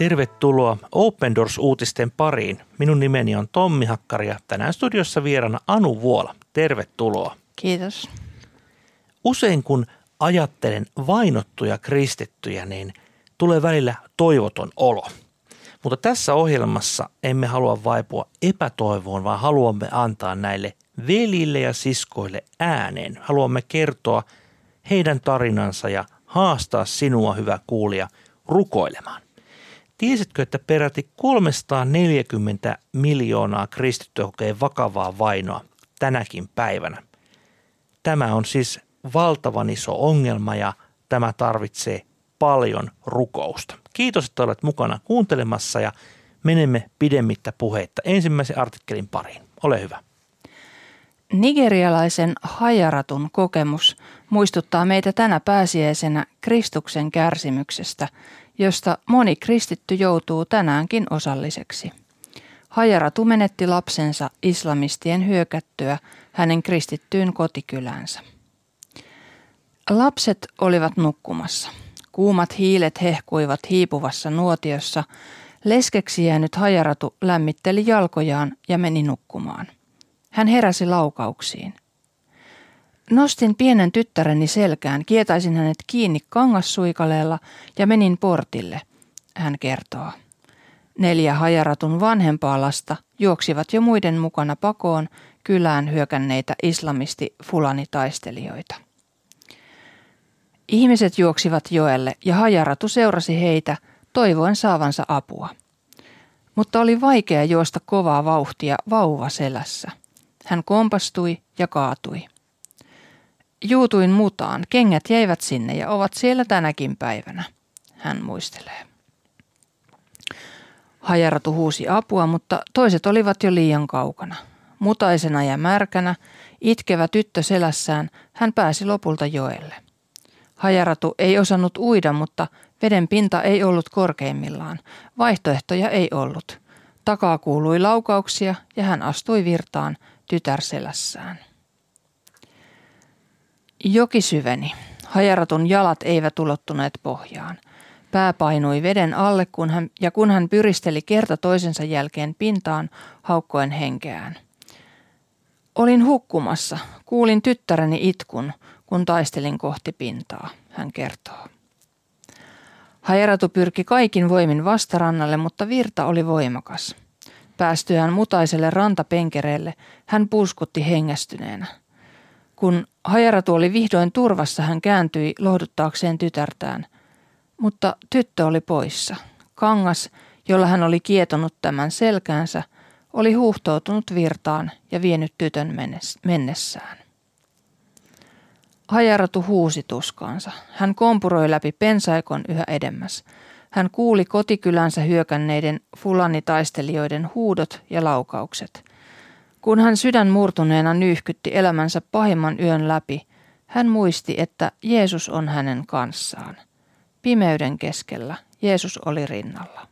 Tervetuloa Open Doors-uutisten pariin. Minun nimeni on Tommi Hakkari ja tänään studiossa vierana Anu Vuola. Tervetuloa. Kiitos. Usein kun ajattelen vainottuja kristittyjä, niin tulee välillä toivoton olo. Mutta tässä ohjelmassa emme halua vaipua epätoivoon, vaan haluamme antaa näille velille ja siskoille äänen. Haluamme kertoa heidän tarinansa ja haastaa sinua, hyvä kuulija, rukoilemaan. Tiesitkö, että peräti 340 miljoonaa kristittyä kokee vakavaa vainoa tänäkin päivänä? Tämä on siis valtavan iso ongelma ja tämä tarvitsee paljon rukousta. Kiitos, että olet mukana kuuntelemassa ja menemme pidemmittä puheitta ensimmäisen artikkelin pariin. Ole hyvä. Nigerialaisen hajaratun kokemus muistuttaa meitä tänä pääsiäisenä Kristuksen kärsimyksestä, josta moni kristitty joutuu tänäänkin osalliseksi. Hajaratu menetti lapsensa islamistien hyökättyä hänen kristittyyn kotikylänsä. Lapset olivat nukkumassa. Kuumat hiilet hehkuivat hiipuvassa nuotiossa. Leskeksi jäänyt hajaratu lämmitteli jalkojaan ja meni nukkumaan. Hän heräsi laukauksiin. Nostin pienen tyttäreni selkään, kietaisin hänet kiinni kangassuikaleella ja menin portille, hän kertoo. Neljä hajaratun vanhempaa lasta juoksivat jo muiden mukana pakoon kylään hyökänneitä islamisti fulani-taistelijoita. Ihmiset juoksivat joelle ja hajaratu seurasi heitä toivoen saavansa apua. Mutta oli vaikea juosta kovaa vauhtia vauva selässä. Hän kompastui ja kaatui. Juutuin mutaan, kengät jäivät sinne ja ovat siellä tänäkin päivänä, hän muistelee. Hajaratu huusi apua, mutta toiset olivat jo liian kaukana. Mutaisena ja märkänä, itkevä tyttö selässään, hän pääsi lopulta joelle. Hajaratu ei osannut uida, mutta veden pinta ei ollut korkeimmillaan. Vaihtoehtoja ei ollut. Takaa kuului laukauksia ja hän astui virtaan tytär selässään. Joki syveni. Hajaratun jalat eivät ulottuneet pohjaan. Pää painui veden alle kun hän, ja kun hän pyristeli kerta toisensa jälkeen pintaan, haukkoen henkeään. Olin hukkumassa. Kuulin tyttäreni itkun, kun taistelin kohti pintaa, hän kertoo. Hajaratu pyrki kaikin voimin vastarannalle, mutta virta oli voimakas. Päästyään mutaiselle rantapenkereelle, hän puuskutti hengästyneenä. Kun Hajaratu oli vihdoin turvassa, hän kääntyi lohduttaakseen tytärtään. Mutta tyttö oli poissa. Kangas, jolla hän oli kietonut tämän selkäänsä, oli huuhtoutunut virtaan ja vienyt tytön mennessään. Hajaratu huusi tuskaansa. Hän kompuroi läpi pensaikon yhä edemmäs. Hän kuuli kotikylänsä hyökänneiden fulanitaistelijoiden huudot ja laukaukset. Kun hän sydän murtuneena nyyhkytti elämänsä pahimman yön läpi, hän muisti, että Jeesus on hänen kanssaan. Pimeyden keskellä Jeesus oli rinnalla.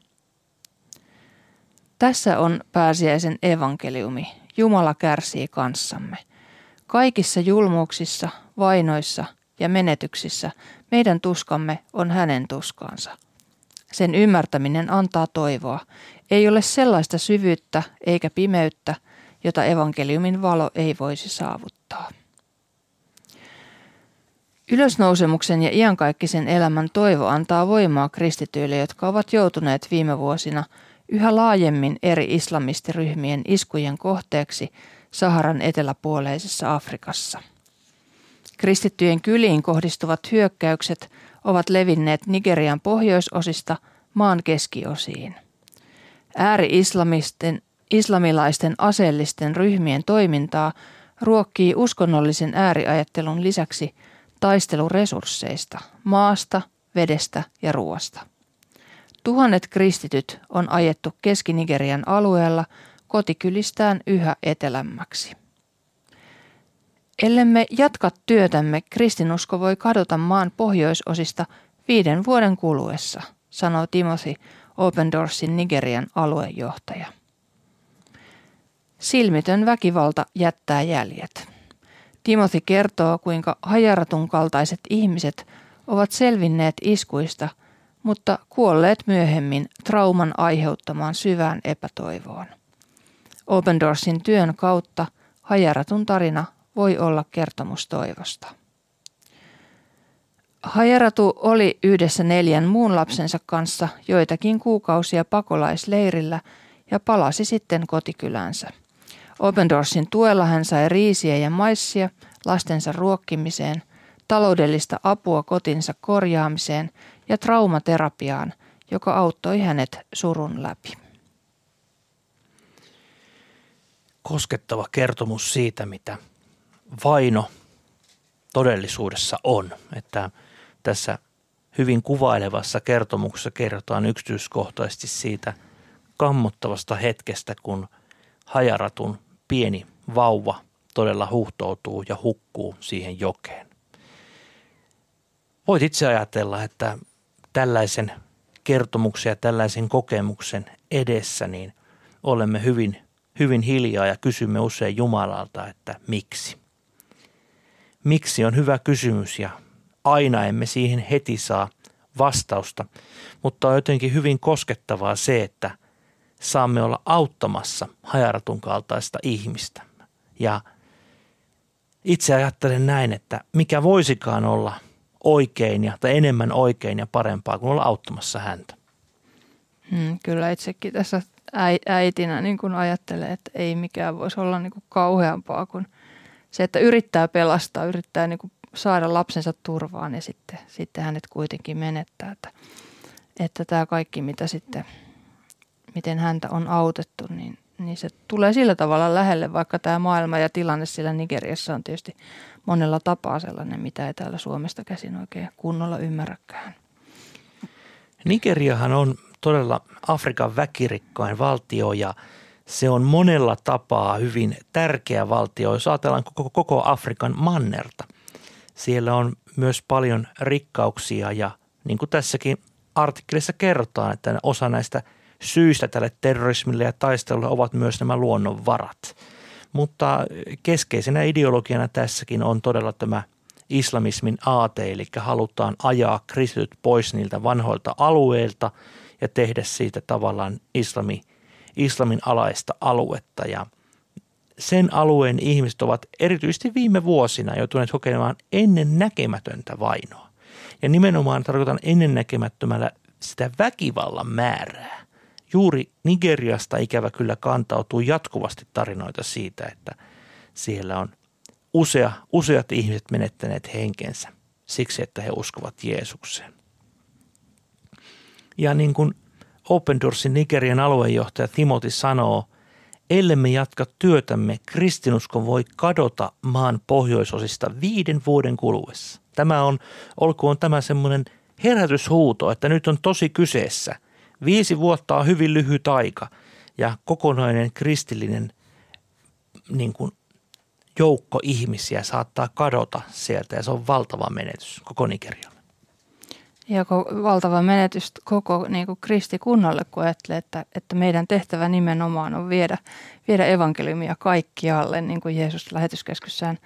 Tässä on pääsiäisen evankeliumi. Jumala kärsii kanssamme. Kaikissa julmuuksissa, vainoissa ja menetyksissä meidän tuskamme on hänen tuskaansa. Sen ymmärtäminen antaa toivoa. Ei ole sellaista syvyyttä eikä pimeyttä, jota evankeliumin valo ei voisi saavuttaa. Ylösnousemuksen ja iankaikkisen elämän toivo antaa voimaa kristityille, jotka ovat joutuneet viime vuosina yhä laajemmin eri islamistiryhmien iskujen kohteeksi Saharan eteläpuoleisessa Afrikassa. Kristittyjen kyliin kohdistuvat hyökkäykset ovat levinneet Nigerian pohjoisosista maan keskiosiin. Ääri-islamisten islamilaisten aseellisten ryhmien toimintaa ruokkii uskonnollisen ääriajattelun lisäksi taistelu resursseista, maasta, vedestä ja ruoasta. Tuhannet kristityt on ajettu Keski-Nigerian alueella kotikylistään yhä etelämmäksi. Ellemme jatka työtämme, kristinusko voi kadota maan pohjoisosista viiden vuoden kuluessa, sanoo Timothy Open Doorsin Nigerian aluejohtaja. Silmitön väkivalta jättää jäljet. Timothy kertoo, kuinka hajaratun kaltaiset ihmiset ovat selvinneet iskuista, mutta kuolleet myöhemmin trauman aiheuttamaan syvään epätoivoon. Open Doorsin työn kautta hajaratun tarina voi olla kertomus toivosta. Hajaratu oli yhdessä neljän muun lapsensa kanssa joitakin kuukausia pakolaisleirillä ja palasi sitten kotikylänsä. Open Doorsin tuella hän sai riisiä ja maissia lastensa ruokkimiseen, taloudellista apua kotinsa korjaamiseen ja traumaterapiaan, joka auttoi hänet surun läpi. Koskettava kertomus siitä, mitä vaino todellisuudessa on. Että tässä hyvin kuvailevassa kertomuksessa kerrotaan yksityiskohtaisesti siitä kammottavasta hetkestä, kun hajaratun pieni vauva todella huhtoutuu ja hukkuu siihen jokeen. Voit itse ajatella, että tällaisen kertomuksen ja tällaisen kokemuksen edessä niin olemme hyvin, hyvin hiljaa ja kysymme usein Jumalalta, että miksi. Miksi on hyvä kysymys ja aina emme siihen heti saa vastausta, mutta on jotenkin hyvin koskettavaa se, että saamme olla auttamassa hajaratun kaltaista ihmistä. Ja itse ajattelen näin, että mikä voisikaan olla oikein ja, tai enemmän oikein ja parempaa kuin olla auttamassa häntä. Hmm, kyllä itsekin tässä äitinä niin kuin ajattelee, että ei mikään voisi olla niin kuin kauheampaa kuin se, että yrittää pelastaa, yrittää niin kuin saada lapsensa turvaan ja sitten, sitten hänet kuitenkin menettää. Että, että tämä kaikki, mitä sitten, miten häntä on autettu, niin, niin se tulee sillä tavalla lähelle, vaikka tämä maailma ja tilanne sillä Nigeriassa on tietysti monella tapaa sellainen, mitä ei täällä Suomesta käsin oikein kunnolla ymmärräkään. Nigeriahan on todella Afrikan väkirikkain valtio ja se on monella tapaa hyvin tärkeä valtio, jos ajatellaan koko, koko Afrikan mannerta – siellä on myös paljon rikkauksia ja niin kuin tässäkin artikkelissa kerrotaan, että osa näistä syistä tälle terrorismille ja taistelulle ovat myös nämä luonnonvarat. Mutta keskeisenä ideologiana tässäkin on todella tämä islamismin aate, eli halutaan ajaa kristityt pois niiltä vanhoilta alueilta ja tehdä siitä tavallaan islami, islamin alaista aluetta. Ja – sen alueen ihmiset ovat erityisesti viime vuosina joutuneet kokemaan ennen näkemätöntä vainoa. Ja nimenomaan tarkoitan ennen näkemättömällä sitä väkivallan määrää. Juuri Nigeriasta ikävä kyllä kantautuu jatkuvasti tarinoita siitä, että siellä on usea, useat ihmiset menettäneet henkensä siksi, että he uskovat Jeesukseen. Ja niin kuin Open Doorsin Nigerian aluejohtaja Timothy sanoo – ellemme jatka työtämme, kristinusko voi kadota maan pohjoisosista viiden vuoden kuluessa. Tämä on, olkoon tämä semmoinen herätyshuuto, että nyt on tosi kyseessä. Viisi vuotta on hyvin lyhyt aika ja kokonainen kristillinen niin kuin, joukko ihmisiä saattaa kadota sieltä ja se on valtava menetys koko Nigerialle ja valtava menetys koko niin kuin kristikunnalle, kun ajattelee, että, että meidän tehtävä nimenomaan on viedä, viedä evankeliumia kaikkialle, niin kuin Jeesus lähetyskeskussään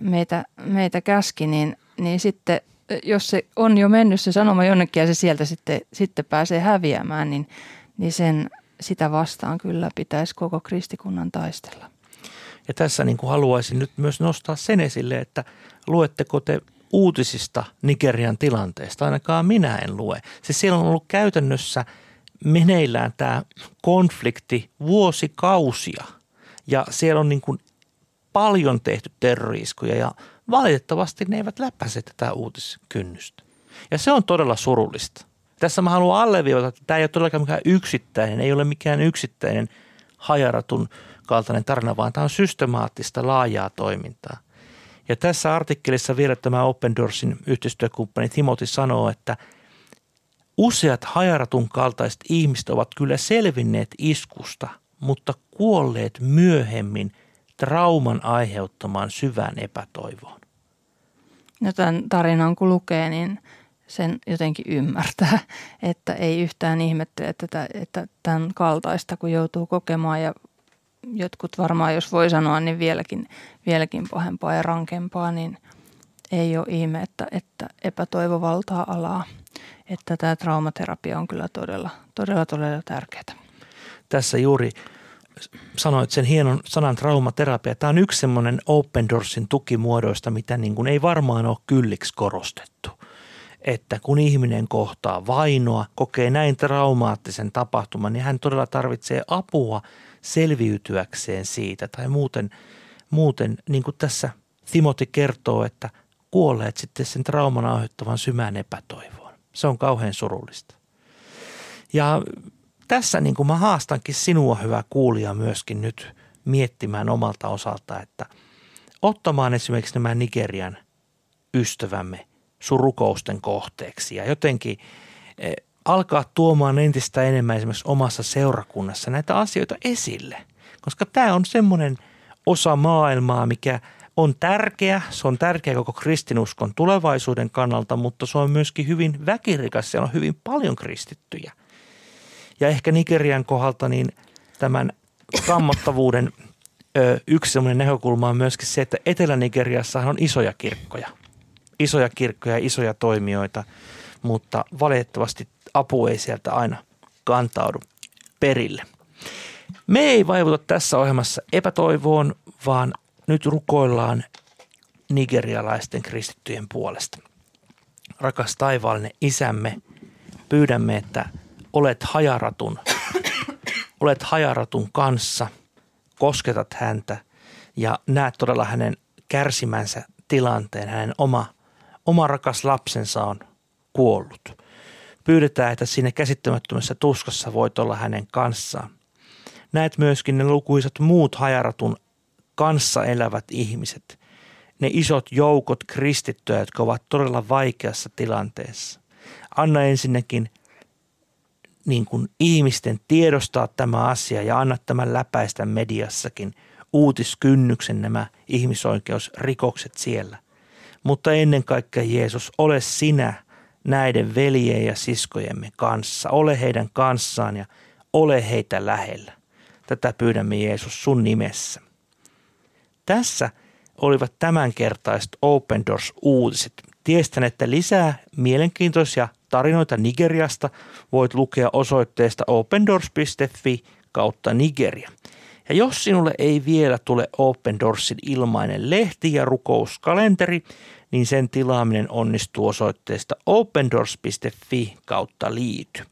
meitä, meitä käski, niin, niin sitten jos se on jo mennyt se sanoma jonnekin ja se sieltä sitten, sitten pääsee häviämään, niin, niin sen, sitä vastaan kyllä pitäisi koko kristikunnan taistella. Ja tässä niin kuin haluaisin nyt myös nostaa sen esille, että luetteko te uutisista Nigerian tilanteesta. Ainakaan minä en lue. Siis siellä on ollut käytännössä meneillään tämä konflikti vuosikausia ja siellä on niin kuin paljon tehty terroriskuja ja valitettavasti ne eivät läpäise tätä uutiskynnystä. Ja se on todella surullista. Tässä mä haluan alleviivata, että tämä ei ole todellakaan mikään yksittäinen, ei ole mikään yksittäinen hajaratun kaltainen tarina, vaan tämä on systemaattista laajaa toimintaa – ja tässä artikkelissa vielä tämä Open Doorsin yhteistyökumppani Timothy sanoo, että useat hajaratun kaltaiset ihmiset ovat kyllä selvinneet iskusta, mutta kuolleet myöhemmin trauman aiheuttamaan syvään epätoivoon. No tämän tarinan kun lukee, niin sen jotenkin ymmärtää, että ei yhtään ihmettele, että, että tämän kaltaista kun joutuu kokemaan ja jotkut varmaan, jos voi sanoa, niin vieläkin, vieläkin pahempaa ja rankempaa, niin ei ole ihme, että, että epätoivo valtaa alaa. Että tämä traumaterapia on kyllä todella, todella, todella tärkeää. Tässä juuri sanoit sen hienon sanan traumaterapia. Tämä on yksi semmoinen Open Doorsin tukimuodoista, mitä niin kuin ei varmaan ole kylliksi korostettu. Että kun ihminen kohtaa vainoa, kokee näin traumaattisen tapahtuman, niin hän todella tarvitsee apua selviytyäkseen siitä. Tai muuten, muuten niin kuin tässä Timoti kertoo, että kuolleet sitten sen trauman aiheuttavan symään epätoivoon. Se on kauhean surullista. Ja tässä niin kuin mä haastankin sinua, hyvä kuulija, myöskin nyt miettimään omalta osalta, että ottamaan esimerkiksi nämä Nigerian ystävämme surukousten kohteeksi ja jotenkin eh, alkaa tuomaan entistä enemmän esimerkiksi omassa seurakunnassa näitä asioita esille. Koska tämä on semmoinen osa maailmaa, mikä on tärkeä. Se on tärkeä koko kristinuskon tulevaisuuden kannalta, mutta se on myöskin hyvin väkirikas. Siellä on hyvin paljon kristittyjä. Ja ehkä Nigerian kohdalta niin tämän kammottavuuden yksi sellainen näkökulma on myöskin se, että Etelä-Nigeriassahan on isoja kirkkoja. Isoja kirkkoja ja isoja toimijoita, mutta valitettavasti apu ei sieltä aina kantaudu perille. Me ei vaivuta tässä ohjelmassa epätoivoon, vaan nyt rukoillaan nigerialaisten kristittyjen puolesta. Rakas taivaallinen isämme, pyydämme, että olet hajaratun, olet hajaratun kanssa, kosketat häntä ja näet todella hänen kärsimänsä tilanteen. Hänen oma, oma rakas lapsensa on kuollut. Pyydetään, että siinä käsittämättömässä tuskassa voit olla hänen kanssaan. Näet myöskin ne lukuisat muut hajaratun kanssa elävät ihmiset, ne isot joukot kristittyjä, jotka ovat todella vaikeassa tilanteessa. Anna ensinnäkin niin kuin ihmisten tiedostaa tämä asia ja anna tämän läpäistä mediassakin uutiskynnyksen nämä ihmisoikeusrikokset siellä. Mutta ennen kaikkea Jeesus, ole sinä näiden veljien ja siskojemme kanssa. Ole heidän kanssaan ja ole heitä lähellä. Tätä pyydämme Jeesus sun nimessä. Tässä olivat tämänkertaiset Open Doors uutiset. Tiestän, että lisää mielenkiintoisia tarinoita Nigeriasta voit lukea osoitteesta opendoors.fi kautta Nigeria. Ja jos sinulle ei vielä tule Open Doorsin ilmainen lehti ja rukouskalenteri, niin sen tilaaminen onnistuu osoitteesta opendoors.fi kautta liity.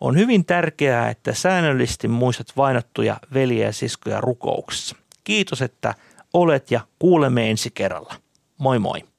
On hyvin tärkeää, että säännöllisesti muistat vainottuja veljiä ja siskoja rukouksessa. Kiitos, että olet ja kuulemme ensi kerralla. Moi moi!